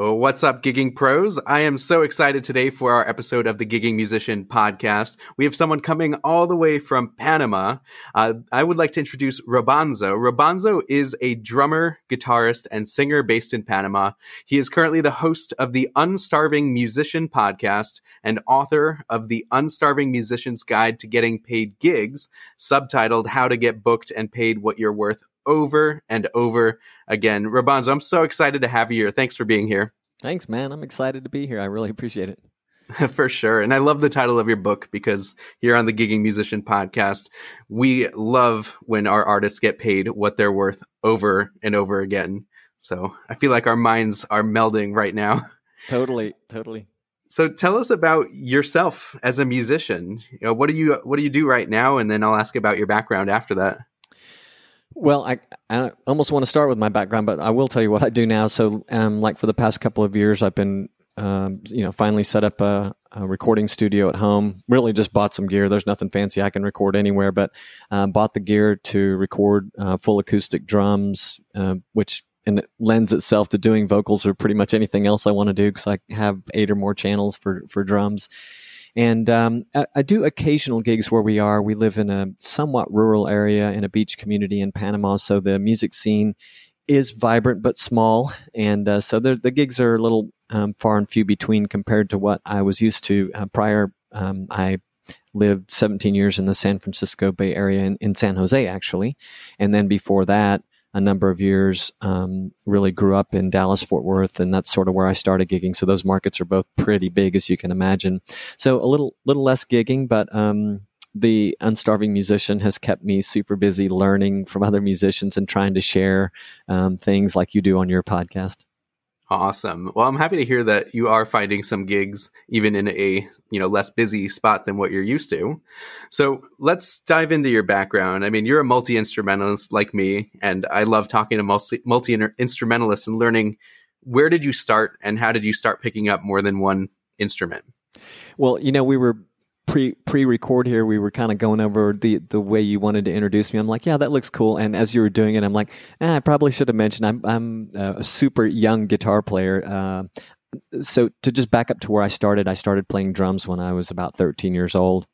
What's up, gigging pros? I am so excited today for our episode of the Gigging Musician podcast. We have someone coming all the way from Panama. Uh, I would like to introduce Robonzo. Robonzo is a drummer, guitarist, and singer based in Panama. He is currently the host of the Unstarving Musician podcast and author of the Unstarving Musician's Guide to Getting Paid Gigs, subtitled How to Get Booked and Paid What You're Worth over and over again. Robonzo, I'm so excited to have you here. Thanks for being here. Thanks, man. I'm excited to be here. I really appreciate it. For sure. And I love the title of your book because here on the Gigging Musician podcast, we love when our artists get paid what they're worth over and over again. So I feel like our minds are melding right now. Totally, totally. So tell us about yourself as a musician. You know, what do you what do you do right now? And then I'll ask about your background after that. Well, I, I almost want to start with my background, but I will tell you what I do now. So, um, like for the past couple of years, I've been, um, you know, finally set up a, a, recording studio at home. Really, just bought some gear. There's nothing fancy. I can record anywhere, but uh, bought the gear to record uh, full acoustic drums, uh, which and it lends itself to doing vocals or pretty much anything else I want to do because I have eight or more channels for for drums. And um, I, I, do occasional gigs where we are. We live in a somewhat rural area in a beach community in Panama, so the music scene is vibrant but small, and uh, so the, gigs are a little um, far and few between compared to what I was used to uh, prior. Um, I lived 17 years in the San Francisco Bay Area in, in San Jose, actually, and then before that, a number of years. Um, really grew up in Dallas, Fort Worth, and that's sort of where I started gigging. So those markets are both pretty big, as you can imagine. So a little little less gigging, but um, the unstarving musician has kept me super busy learning from other musicians and trying to share um, things like you do on your podcast. Awesome. Well, I'm happy to hear that you are finding some gigs even in a, you know, less busy spot than what you're used to. So, let's dive into your background. I mean, you're a multi-instrumentalist like me, and I love talking to multi multi-instrumentalists and learning where did you start and how did you start picking up more than one instrument? Well, you know, we were pre pre record here, we were kind of going over the the way you wanted to introduce me. I'm like, yeah, that looks cool. And as you were doing it, I'm like, eh, I probably should have mentioned I'm I'm a super young guitar player. Uh, so to just back up to where I started, I started playing drums when I was about 13 years old.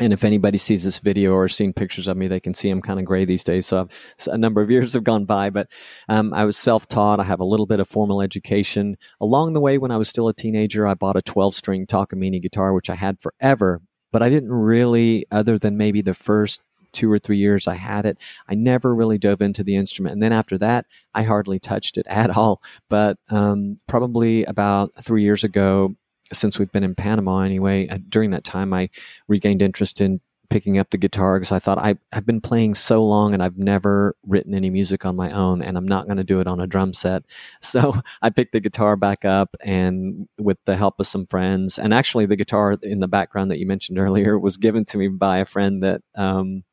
And if anybody sees this video or seen pictures of me, they can see I'm kind of gray these days. So, I've, a number of years have gone by, but um, I was self taught. I have a little bit of formal education. Along the way, when I was still a teenager, I bought a 12 string Takamine guitar, which I had forever, but I didn't really, other than maybe the first two or three years I had it, I never really dove into the instrument. And then after that, I hardly touched it at all. But um, probably about three years ago, since we've been in Panama anyway, uh, during that time, I regained interest in picking up the guitar because I thought I, I've been playing so long and I've never written any music on my own and I'm not going to do it on a drum set. So I picked the guitar back up and with the help of some friends, and actually the guitar in the background that you mentioned earlier was given to me by a friend that, um,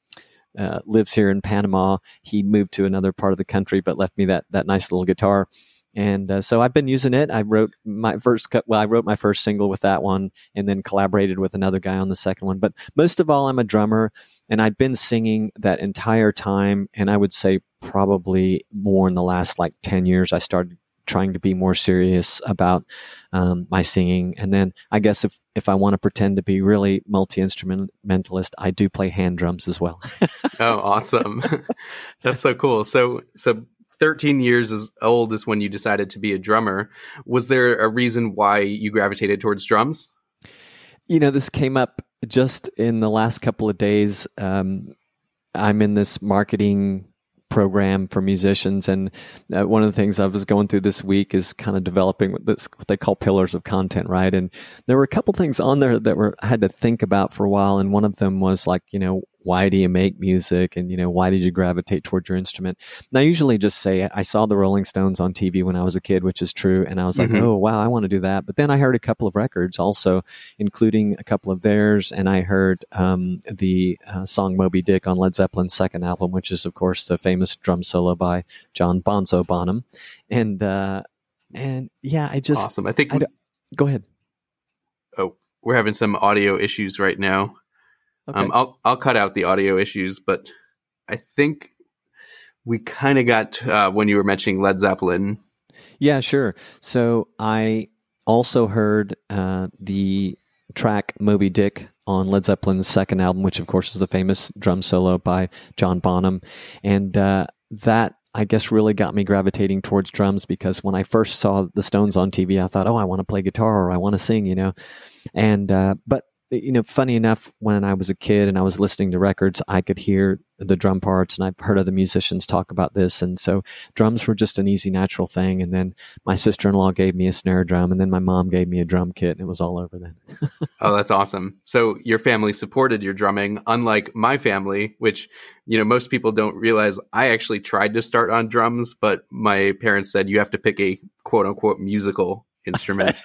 uh, lives here in Panama. He moved to another part of the country, but left me that that nice little guitar and uh, so I've been using it. I wrote my first well, I wrote my first single with that one, and then collaborated with another guy on the second one. But most of all, I'm a drummer, and I'd been singing that entire time. And I would say probably more in the last like ten years, I started trying to be more serious about um, my singing. And then I guess if if I want to pretend to be really multi instrumentalist, I do play hand drums as well. oh, awesome! That's so cool. So so 13 years as old is when you decided to be a drummer. Was there a reason why you gravitated towards drums? You know, this came up just in the last couple of days. Um, I'm in this marketing program for musicians, and uh, one of the things I was going through this week is kind of developing what, this, what they call pillars of content, right? And there were a couple things on there that were I had to think about for a while, and one of them was like, you know, why do you make music and you know why did you gravitate towards your instrument? And i usually just say i saw the rolling stones on tv when i was a kid which is true and i was like mm-hmm. oh wow i want to do that. But then i heard a couple of records also including a couple of theirs and i heard um, the uh, song moby dick on led zeppelin's second album which is of course the famous drum solo by john bonzo bonham. And uh, and yeah i just awesome. I think I go ahead. Oh we're having some audio issues right now Okay. Um, I'll I'll cut out the audio issues, but I think we kind of got uh, when you were mentioning Led Zeppelin. Yeah, sure. So I also heard uh, the track Moby Dick on Led Zeppelin's second album, which of course is the famous drum solo by John Bonham, and uh, that I guess really got me gravitating towards drums because when I first saw the Stones on TV, I thought, oh, I want to play guitar or I want to sing, you know, and uh, but you know, funny enough, when I was a kid and I was listening to records, I could hear the drum parts, and I've heard other musicians talk about this, and so drums were just an easy, natural thing. And then my sister in law gave me a snare drum, and then my mom gave me a drum kit, and it was all over then. oh, that's awesome! So your family supported your drumming, unlike my family, which you know most people don't realize. I actually tried to start on drums, but my parents said you have to pick a quote unquote musical instrument.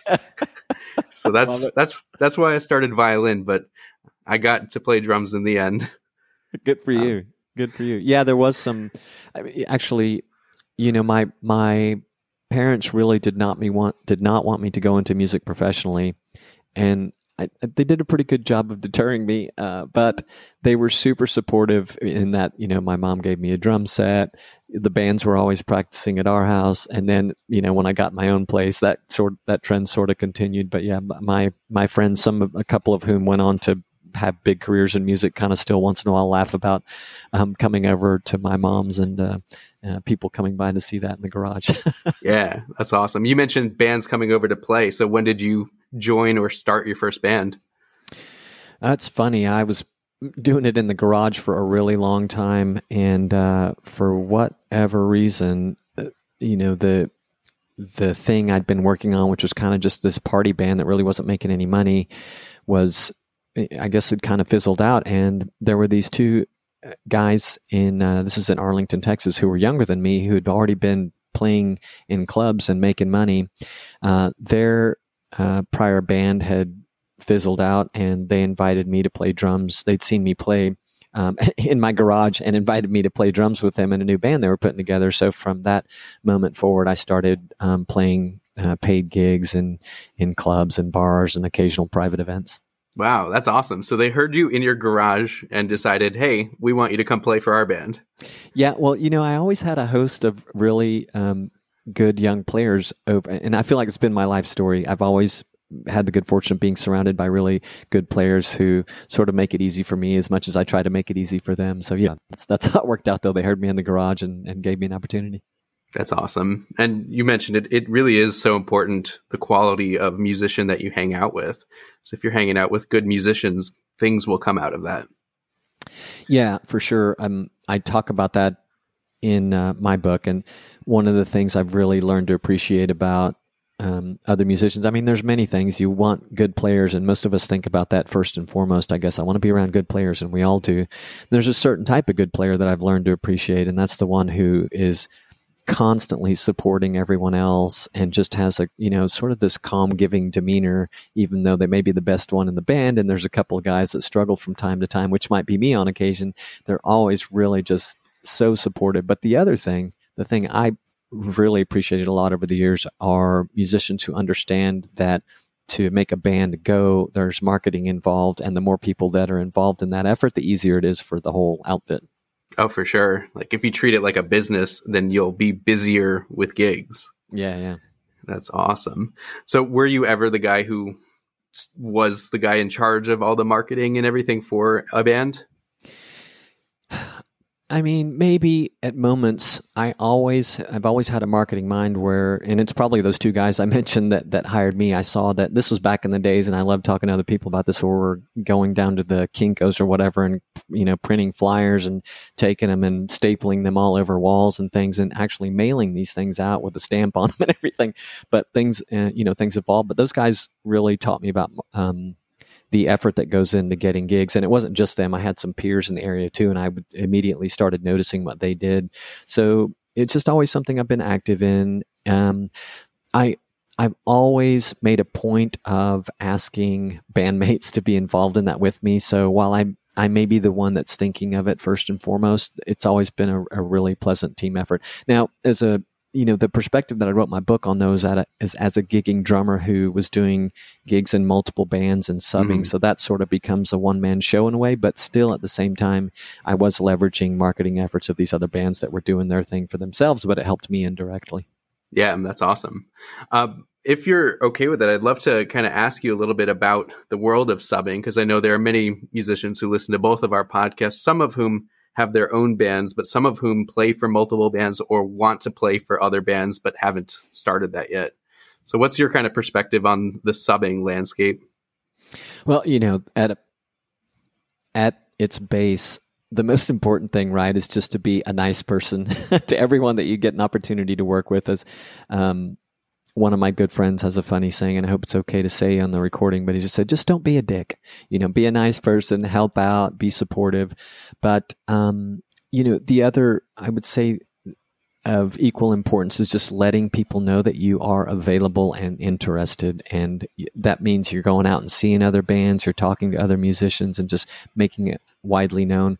so that's that's that's why I started violin, but I got to play drums in the end. Good for you. Um, Good for you. Yeah, there was some I mean, actually, you know, my my parents really did not me want did not want me to go into music professionally, and I, they did a pretty good job of deterring me, uh, but they were super supportive in that, you know, my mom gave me a drum set. The bands were always practicing at our house. And then, you know, when I got my own place, that sort, that trend sort of continued. But yeah, my, my friends, some, a couple of whom went on to have big careers in music kind of still once in a while laugh about um, coming over to my mom's and uh, uh, people coming by to see that in the garage. yeah, that's awesome. You mentioned bands coming over to play. So when did you join or start your first band? That's funny. I was doing it in the garage for a really long time, and uh, for whatever reason, uh, you know the the thing I'd been working on, which was kind of just this party band that really wasn't making any money, was I guess it kind of fizzled out. And there were these two uh, guys in uh, this is in Arlington, Texas, who were younger than me, who had already been playing in clubs and making money. Uh, their uh, prior band had fizzled out, and they invited me to play drums. They'd seen me play. Um, in my garage and invited me to play drums with them in a new band they were putting together. So from that moment forward, I started um, playing uh, paid gigs and in clubs and bars and occasional private events. Wow, that's awesome. So they heard you in your garage and decided, hey, we want you to come play for our band. Yeah, well, you know, I always had a host of really um, good young players over, and I feel like it's been my life story. I've always had the good fortune of being surrounded by really good players who sort of make it easy for me as much as I try to make it easy for them. So yeah, that's, that's how it worked out though. They heard me in the garage and, and gave me an opportunity. That's awesome. And you mentioned it, it really is so important the quality of musician that you hang out with. So if you're hanging out with good musicians, things will come out of that. Yeah, for sure. Um, I talk about that in uh, my book. And one of the things I've really learned to appreciate about um, other musicians. I mean, there's many things you want good players, and most of us think about that first and foremost. I guess I want to be around good players, and we all do. There's a certain type of good player that I've learned to appreciate, and that's the one who is constantly supporting everyone else and just has a you know sort of this calm giving demeanor even though they may be the best one in the band and there's a couple of guys that struggle from time to time which might be me on occasion they're always really just so supportive but the other thing the thing i really appreciated a lot over the years are musicians who understand that to make a band go there's marketing involved and the more people that are involved in that effort the easier it is for the whole outfit Oh, for sure. Like if you treat it like a business, then you'll be busier with gigs. Yeah, yeah. That's awesome. So, were you ever the guy who was the guy in charge of all the marketing and everything for a band? I mean, maybe at moments I always I've always had a marketing mind where and it's probably those two guys I mentioned that that hired me. I saw that this was back in the days and I love talking to other people about this where we're going down to the Kinkos or whatever and you know printing flyers and taking them and stapling them all over walls and things and actually mailing these things out with a stamp on them and everything. But things uh, you know things evolve, but those guys really taught me about um, the effort that goes into getting gigs. And it wasn't just them. I had some peers in the area too, and I immediately started noticing what they did. So it's just always something I've been active in. Um, I I've always made a point of asking bandmates to be involved in that with me. So while I I may be the one that's thinking of it first and foremost, it's always been a, a really pleasant team effort. Now, as a you know the perspective that I wrote my book on those at a, is as a gigging drummer who was doing gigs in multiple bands and subbing. Mm-hmm. So that sort of becomes a one man show in a way, but still at the same time, I was leveraging marketing efforts of these other bands that were doing their thing for themselves, but it helped me indirectly. Yeah, that's awesome. Um, if you're okay with it, I'd love to kind of ask you a little bit about the world of subbing because I know there are many musicians who listen to both of our podcasts, some of whom have their own bands, but some of whom play for multiple bands or want to play for other bands but haven't started that yet. So, what's your kind of perspective on the subbing landscape? Well, you know, at a, at its base, the most important thing, right, is just to be a nice person to everyone that you get an opportunity to work with. As um, one of my good friends has a funny saying, and I hope it's okay to say on the recording, but he just said, just don't be a dick. You know, be a nice person, help out, be supportive. But, um, you know, the other, I would say, of equal importance is just letting people know that you are available and interested. And that means you're going out and seeing other bands, you're talking to other musicians, and just making it widely known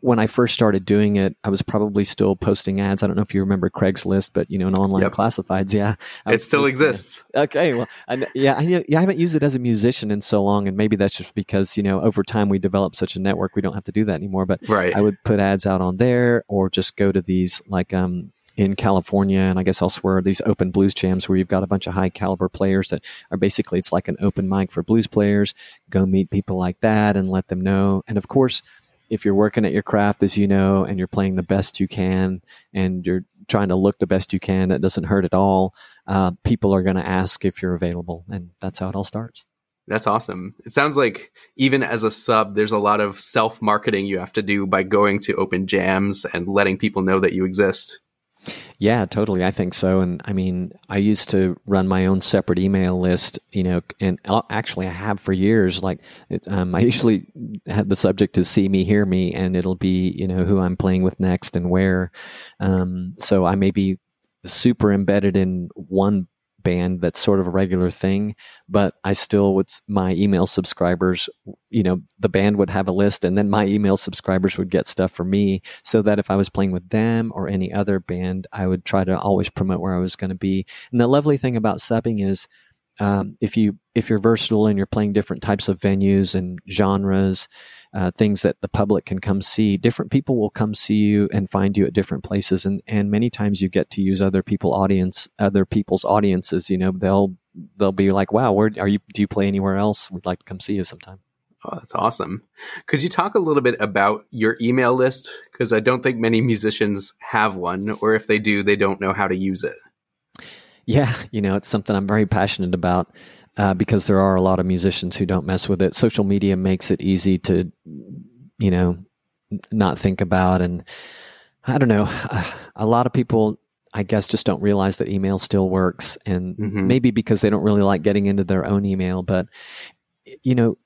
when I first started doing it, I was probably still posting ads. I don't know if you remember Craigslist, but you know, an online yep. classifieds, yeah, it still exists. Okay, well, I, yeah, I, yeah, I haven't used it as a musician in so long, and maybe that's just because you know over time we developed such a network, we don't have to do that anymore. But right. I would put ads out on there, or just go to these like um, in California and I guess elsewhere, these open blues jams where you've got a bunch of high caliber players that are basically it's like an open mic for blues players. Go meet people like that and let them know. And of course, if you're working at your craft, as you know, and you're playing the best you can, and you're trying to look the best you can, that doesn't hurt at all. Uh, people are going to ask if you're available, and that's how it all starts. That's awesome. It sounds like even as a sub, there's a lot of self marketing you have to do by going to open jams and letting people know that you exist. Yeah, totally. I think so. And I mean, I used to run my own separate email list, you know, and actually I have for years. Like, it, um, I usually have the subject to see me, hear me, and it'll be, you know, who I'm playing with next and where. Um, so I may be super embedded in one band that's sort of a regular thing, but I still would my email subscribers, you know, the band would have a list and then my email subscribers would get stuff for me so that if I was playing with them or any other band, I would try to always promote where I was going to be. And the lovely thing about subbing is um, if you if you're versatile and you're playing different types of venues and genres, uh, things that the public can come see. Different people will come see you and find you at different places, and and many times you get to use other people audience, other people's audiences. You know, they'll they'll be like, "Wow, where are you? Do you play anywhere else? We'd like to come see you sometime." Oh, that's awesome. Could you talk a little bit about your email list? Because I don't think many musicians have one, or if they do, they don't know how to use it. Yeah, you know, it's something I'm very passionate about uh, because there are a lot of musicians who don't mess with it. Social media makes it easy to, you know, not think about. And I don't know, a lot of people, I guess, just don't realize that email still works. And mm-hmm. maybe because they don't really like getting into their own email. But, you know,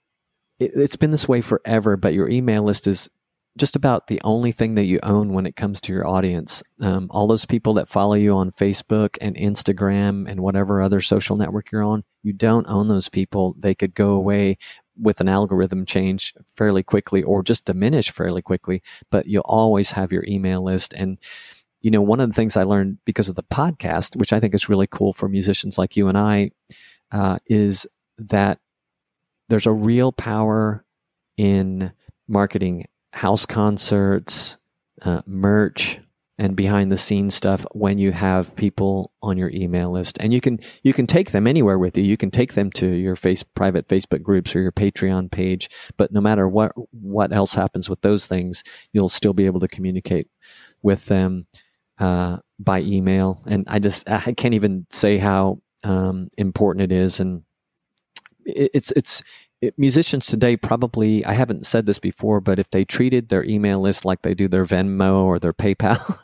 it, it's been this way forever, but your email list is just about the only thing that you own when it comes to your audience. Um, all those people that follow you on Facebook and Instagram and whatever other social network you're on, you don't own those people. They could go away with an algorithm change fairly quickly or just diminish fairly quickly, but you'll always have your email list. And, you know, one of the things I learned because of the podcast, which I think is really cool for musicians like you and I, uh, is that there's a real power in marketing house concerts, uh, merch, and behind the scenes stuff when you have people on your email list. And you can you can take them anywhere with you. You can take them to your face private facebook groups or your patreon page but no matter what what else happens with those things you'll still be able to communicate with them uh, by email. And i just i can't even say how um, important it is. And it's it's it, musicians today probably I haven't said this before, but if they treated their email list like they do their Venmo or their PayPal,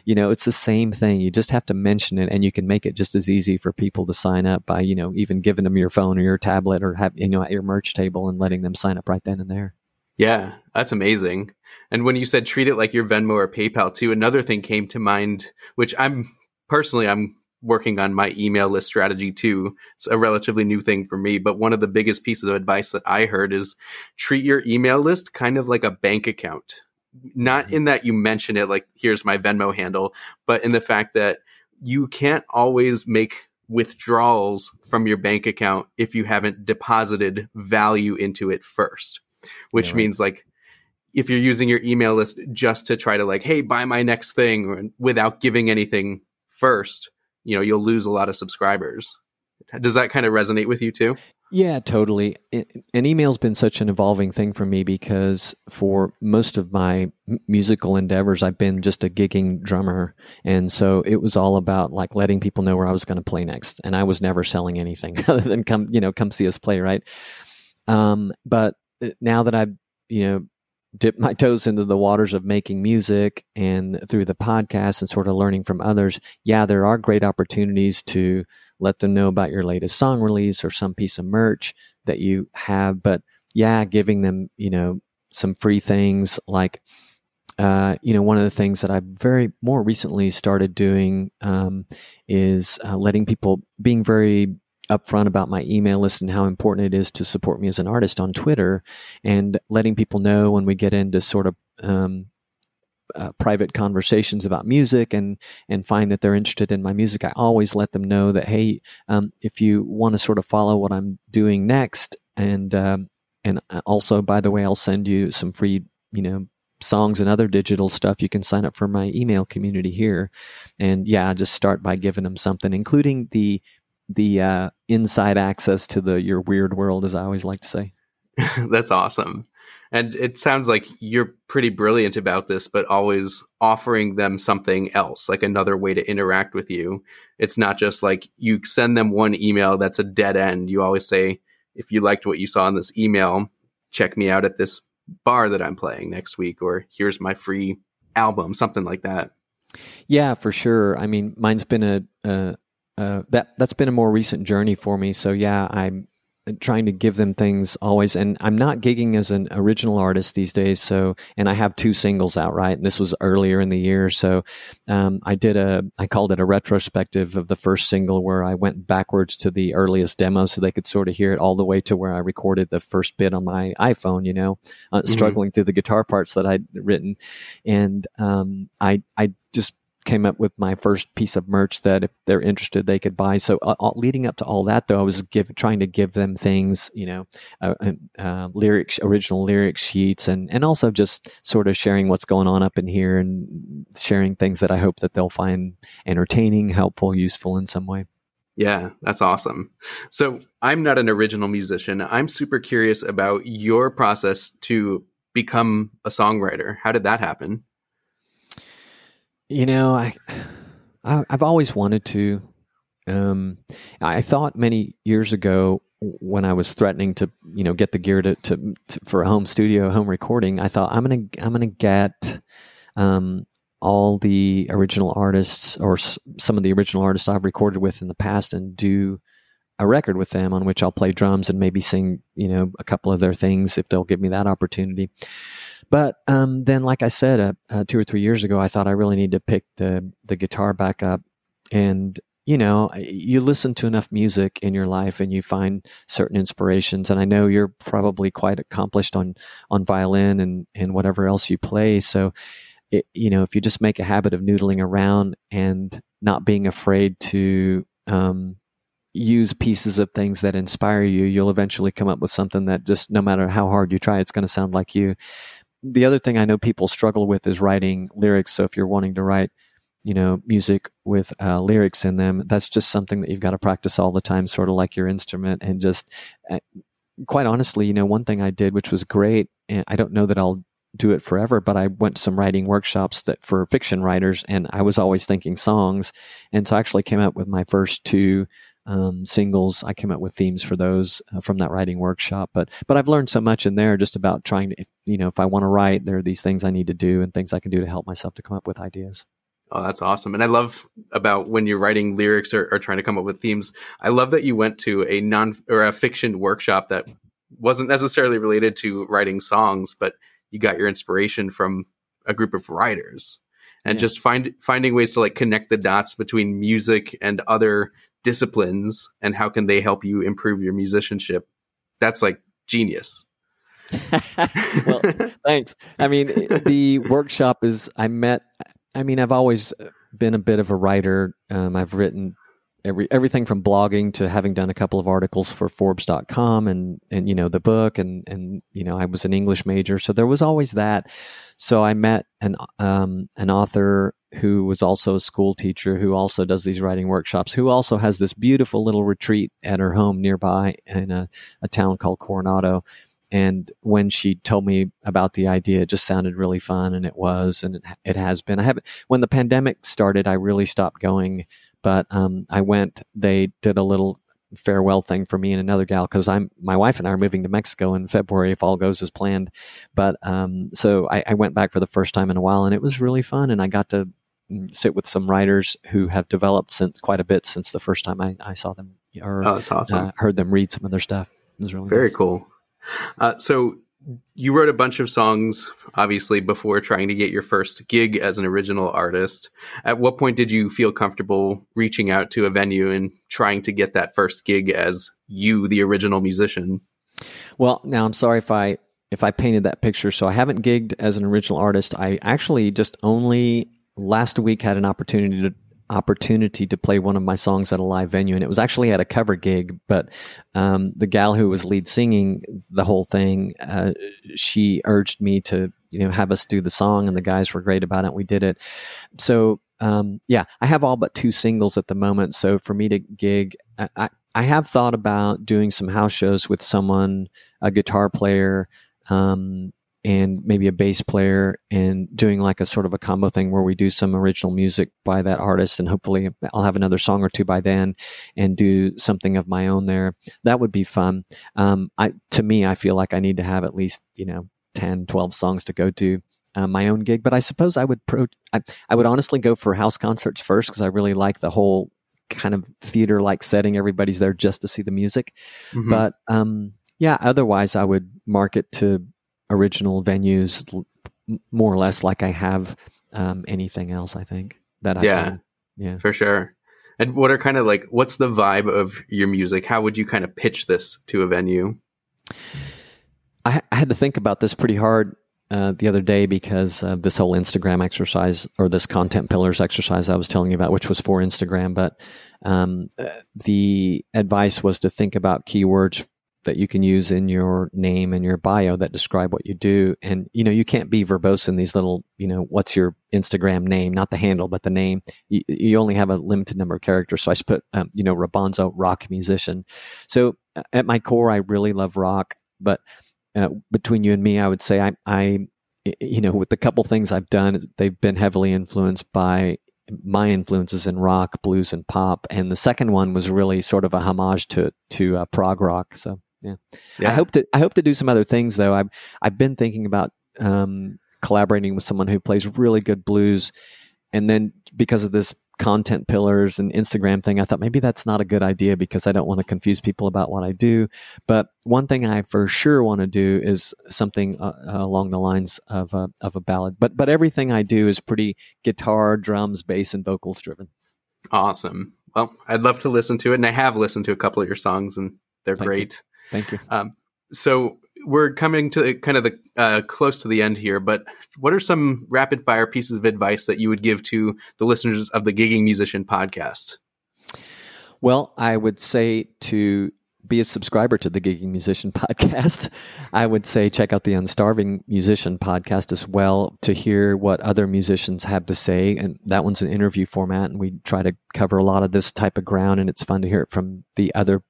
you know, it's the same thing. You just have to mention it, and you can make it just as easy for people to sign up by you know even giving them your phone or your tablet or have you know at your merch table and letting them sign up right then and there. Yeah, that's amazing. And when you said treat it like your Venmo or PayPal too, another thing came to mind, which I'm personally I'm working on my email list strategy too. It's a relatively new thing for me, but one of the biggest pieces of advice that I heard is treat your email list kind of like a bank account. Not mm-hmm. in that you mention it like here's my Venmo handle, but in the fact that you can't always make withdrawals from your bank account if you haven't deposited value into it first, which yeah, right. means like if you're using your email list just to try to like, hey, buy my next thing without giving anything first, you know, you'll lose a lot of subscribers. Does that kind of resonate with you too? Yeah, totally. And email's been such an evolving thing for me because for most of my musical endeavors, I've been just a gigging drummer. And so it was all about like letting people know where I was going to play next. And I was never selling anything other than come, you know, come see us play, right? Um, but uh, now that I've, you know, dip my toes into the waters of making music and through the podcast and sort of learning from others, yeah, there are great opportunities to let them know about your latest song release or some piece of merch that you have. But yeah, giving them, you know, some free things like, uh, you know, one of the things that I've very more recently started doing um, is uh, letting people being very upfront about my email list and how important it is to support me as an artist on Twitter and letting people know when we get into sort of um, uh, private conversations about music and and find that they're interested in my music, I always let them know that hey, um, if you want to sort of follow what I'm doing next, and um, and uh, also by the way, I'll send you some free you know songs and other digital stuff. You can sign up for my email community here, and yeah, just start by giving them something, including the the uh, inside access to the your weird world, as I always like to say. That's awesome. And it sounds like you're pretty brilliant about this, but always offering them something else, like another way to interact with you. It's not just like you send them one email that's a dead end. You always say, if you liked what you saw in this email, check me out at this bar that I'm playing next week, or here's my free album, something like that. Yeah, for sure. I mean, mine's been a, a uh, that that's been a more recent journey for me. So yeah, I'm trying to give them things always. And i'm not gigging as an original artist these days. So and i have two singles out right? And this was earlier in the year. So um, i did a i called it a retrospective of the first single where i went backwards to the earliest demo so they could sort of hear it all the way to where i recorded the first bit on my iphone you know uh, mm-hmm. struggling through the guitar parts that i'd written. And um, i i just came up with my first piece of merch that if they're interested they could buy so uh, leading up to all that though i was give, trying to give them things you know uh, uh, uh, lyrics original lyric sheets and and also just sort of sharing what's going on up in here and sharing things that i hope that they'll find entertaining helpful useful in some way yeah, that's awesome. So, I'm not an original musician. I'm super curious about your process to become a songwriter. How did that happen? You know, I, I have always wanted to. Um, I thought many years ago when I was threatening to, you know, get the gear to, to, to for a home studio, home recording. I thought I'm gonna I'm gonna get um, all the original artists or s- some of the original artists I've recorded with in the past and do a record with them on which I'll play drums and maybe sing, you know, a couple of their things if they'll give me that opportunity. But um, then, like I said, uh, uh, two or three years ago, I thought I really need to pick the the guitar back up. And you know, you listen to enough music in your life, and you find certain inspirations. And I know you're probably quite accomplished on on violin and and whatever else you play. So, it, you know, if you just make a habit of noodling around and not being afraid to um, use pieces of things that inspire you, you'll eventually come up with something that just no matter how hard you try, it's going to sound like you the other thing I know people struggle with is writing lyrics. So if you're wanting to write, you know, music with uh, lyrics in them, that's just something that you've got to practice all the time, sort of like your instrument. And just uh, quite honestly, you know, one thing I did, which was great, and I don't know that I'll do it forever, but I went to some writing workshops that for fiction writers, and I was always thinking songs, and so I actually came up with my first two um, singles. I came up with themes for those uh, from that writing workshop. But but I've learned so much in there just about trying to, you know, if I want to write, there are these things I need to do and things I can do to help myself to come up with ideas. Oh, that's awesome. And I love about when you're writing lyrics or, or, trying to come up with themes. I love that you went to a non or a fiction workshop that wasn't necessarily related to writing songs, but you got your inspiration from a group of writers and yeah. just find finding ways to like connect the dots between music and other disciplines and how can they help you improve your musicianship. That's like genius. well, thanks. I mean, the workshop is I met I mean, I've always been a bit of a writer. Um, I've written every everything from blogging to having done a couple of articles for Forbes.com and and you know the book and and you know I was an English major, so there was always that. So I met an um, an author who was also a school teacher who also does these writing workshops, who also has this beautiful little retreat at her home nearby in a, a town called Coronado. And when she told me about the idea it just sounded really fun and it was and it, it has been. I haven't when the pandemic started i really stopped going but um, i went they did a little farewell thing for me and another gal because i'm my wife and i are moving to mexico in february if all goes as planned but um, so I, I went back for the first time in a while and it was really fun and i got to mm, sit with some writers who have developed since quite a bit since the first time i, I saw them or oh, awesome. Uh, heard them read some of their stuff it was really very nice. cool uh, so you wrote a bunch of songs, obviously, before trying to get your first gig as an original artist. At what point did you feel comfortable reaching out to a venue and trying to get that first gig as you, the original musician? Well, now I'm sorry if I if I painted that picture. So I haven't gigged as an original artist. I actually just only last week had an opportunity to opportunity to play one of my songs at a live venue, and it was actually at a cover gig. But um, the gal who was lead singing the whole thing, uh, she urged me to you know have us do the song, and the guys were great about it. We did it. So um, yeah, I have all but two singles at the moment. So for me to gig, I, I, have thought about doing some house shows with someone, a guitar player. Um, and maybe a bass player and doing like a sort of a combo thing where we do some original music by that artist and hopefully I'll have another song or two by then and do something of my own there. That would be fun. Um, I, to me, I feel like I need to have at least, you know, 10, 12 songs to go to. Uh, my own gig, but I suppose I would pro. I, I would honestly go for house concerts first because I really like the whole kind of theater like setting. Everybody's there just to see the music. Mm-hmm. But um, yeah, otherwise I would market to original venues more or less like I have um, anything else. I think that I've yeah, done. yeah, for sure. And what are kind of like what's the vibe of your music? How would you kind of pitch this to a venue? I, I had to think about this pretty hard uh, the other day because of this whole Instagram exercise or this content pillars exercise I was telling you about, which was for Instagram. But um, uh, the advice was to think about keywords that you can use in your name and your bio that describe what you do. And, you know, you can't be verbose in these little, you know, what's your Instagram name, not the handle, but the name. You, you only have a limited number of characters. So I just put, um, you know, Robonzo, rock musician. So uh, at my core, I really love rock. But uh, between you and me, I would say I, I, you know, with the couple things I've done, they've been heavily influenced by my influences in rock, blues, and pop. And the second one was really sort of a homage to to uh, prog rock. So yeah. yeah. I hope to I hope to do some other things though. I've I've been thinking about um, collaborating with someone who plays really good blues, and then because of this content pillars and Instagram thing, I thought maybe that's not a good idea because I don't want to confuse people about what I do. But one thing I for sure want to do is something uh, along the lines of a, of a ballad. But but everything I do is pretty guitar, drums, bass, and vocals driven. Awesome. Well, I'd love to listen to it, and I have listened to a couple of your songs, and they're Thank great. You. Thank you. Um, so we're coming to kind of the uh, close to the end here, but what are some rapid fire pieces of advice that you would give to the listeners of the Gigging Musician podcast? Well, I would say to be a subscriber to the Gigging Musician podcast. I would say check out the Unstarving Musician podcast as well to hear what other musicians have to say. And that one's an interview format, and we try to cover a lot of this type of ground, and it's fun to hear it from the other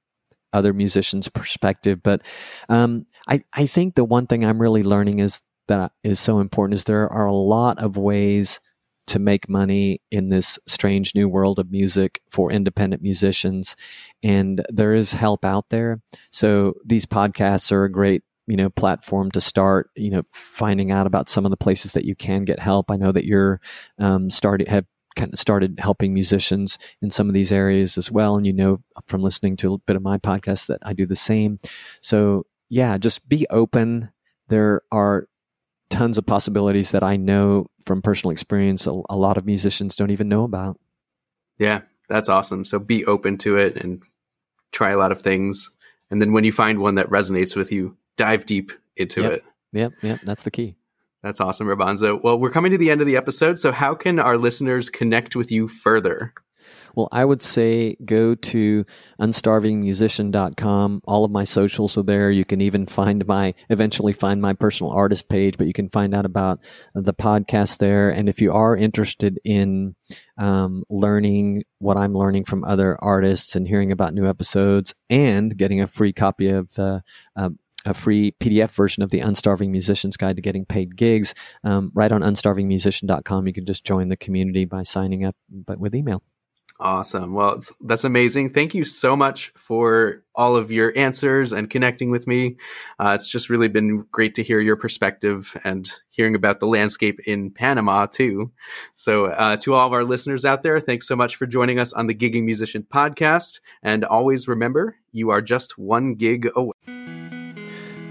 other musicians' perspective. But um, I, I think the one thing I'm really learning is that is so important is there are a lot of ways to make money in this strange new world of music for independent musicians. And there is help out there. So these podcasts are a great you know platform to start you know finding out about some of the places that you can get help i know that you're um, started have kind of started helping musicians in some of these areas as well and you know from listening to a bit of my podcast that i do the same so yeah just be open there are tons of possibilities that i know from personal experience a, a lot of musicians don't even know about yeah that's awesome so be open to it and try a lot of things and then when you find one that resonates with you dive deep into yep. it. Yep, yep, that's the key. That's awesome, Robonzo. Well, we're coming to the end of the episode, so how can our listeners connect with you further? Well, I would say go to unstarvingmusician.com. All of my socials are there. You can even find my, eventually find my personal artist page, but you can find out about the podcast there. And if you are interested in um, learning what I'm learning from other artists and hearing about new episodes and getting a free copy of the uh, a free PDF version of the Unstarving Musician's Guide to Getting Paid Gigs um, right on unstarvingmusician.com. You can just join the community by signing up but with email. Awesome. Well, that's amazing. Thank you so much for all of your answers and connecting with me. Uh, it's just really been great to hear your perspective and hearing about the landscape in Panama too. So, uh, to all of our listeners out there, thanks so much for joining us on the Gigging Musician podcast. And always remember, you are just one gig away.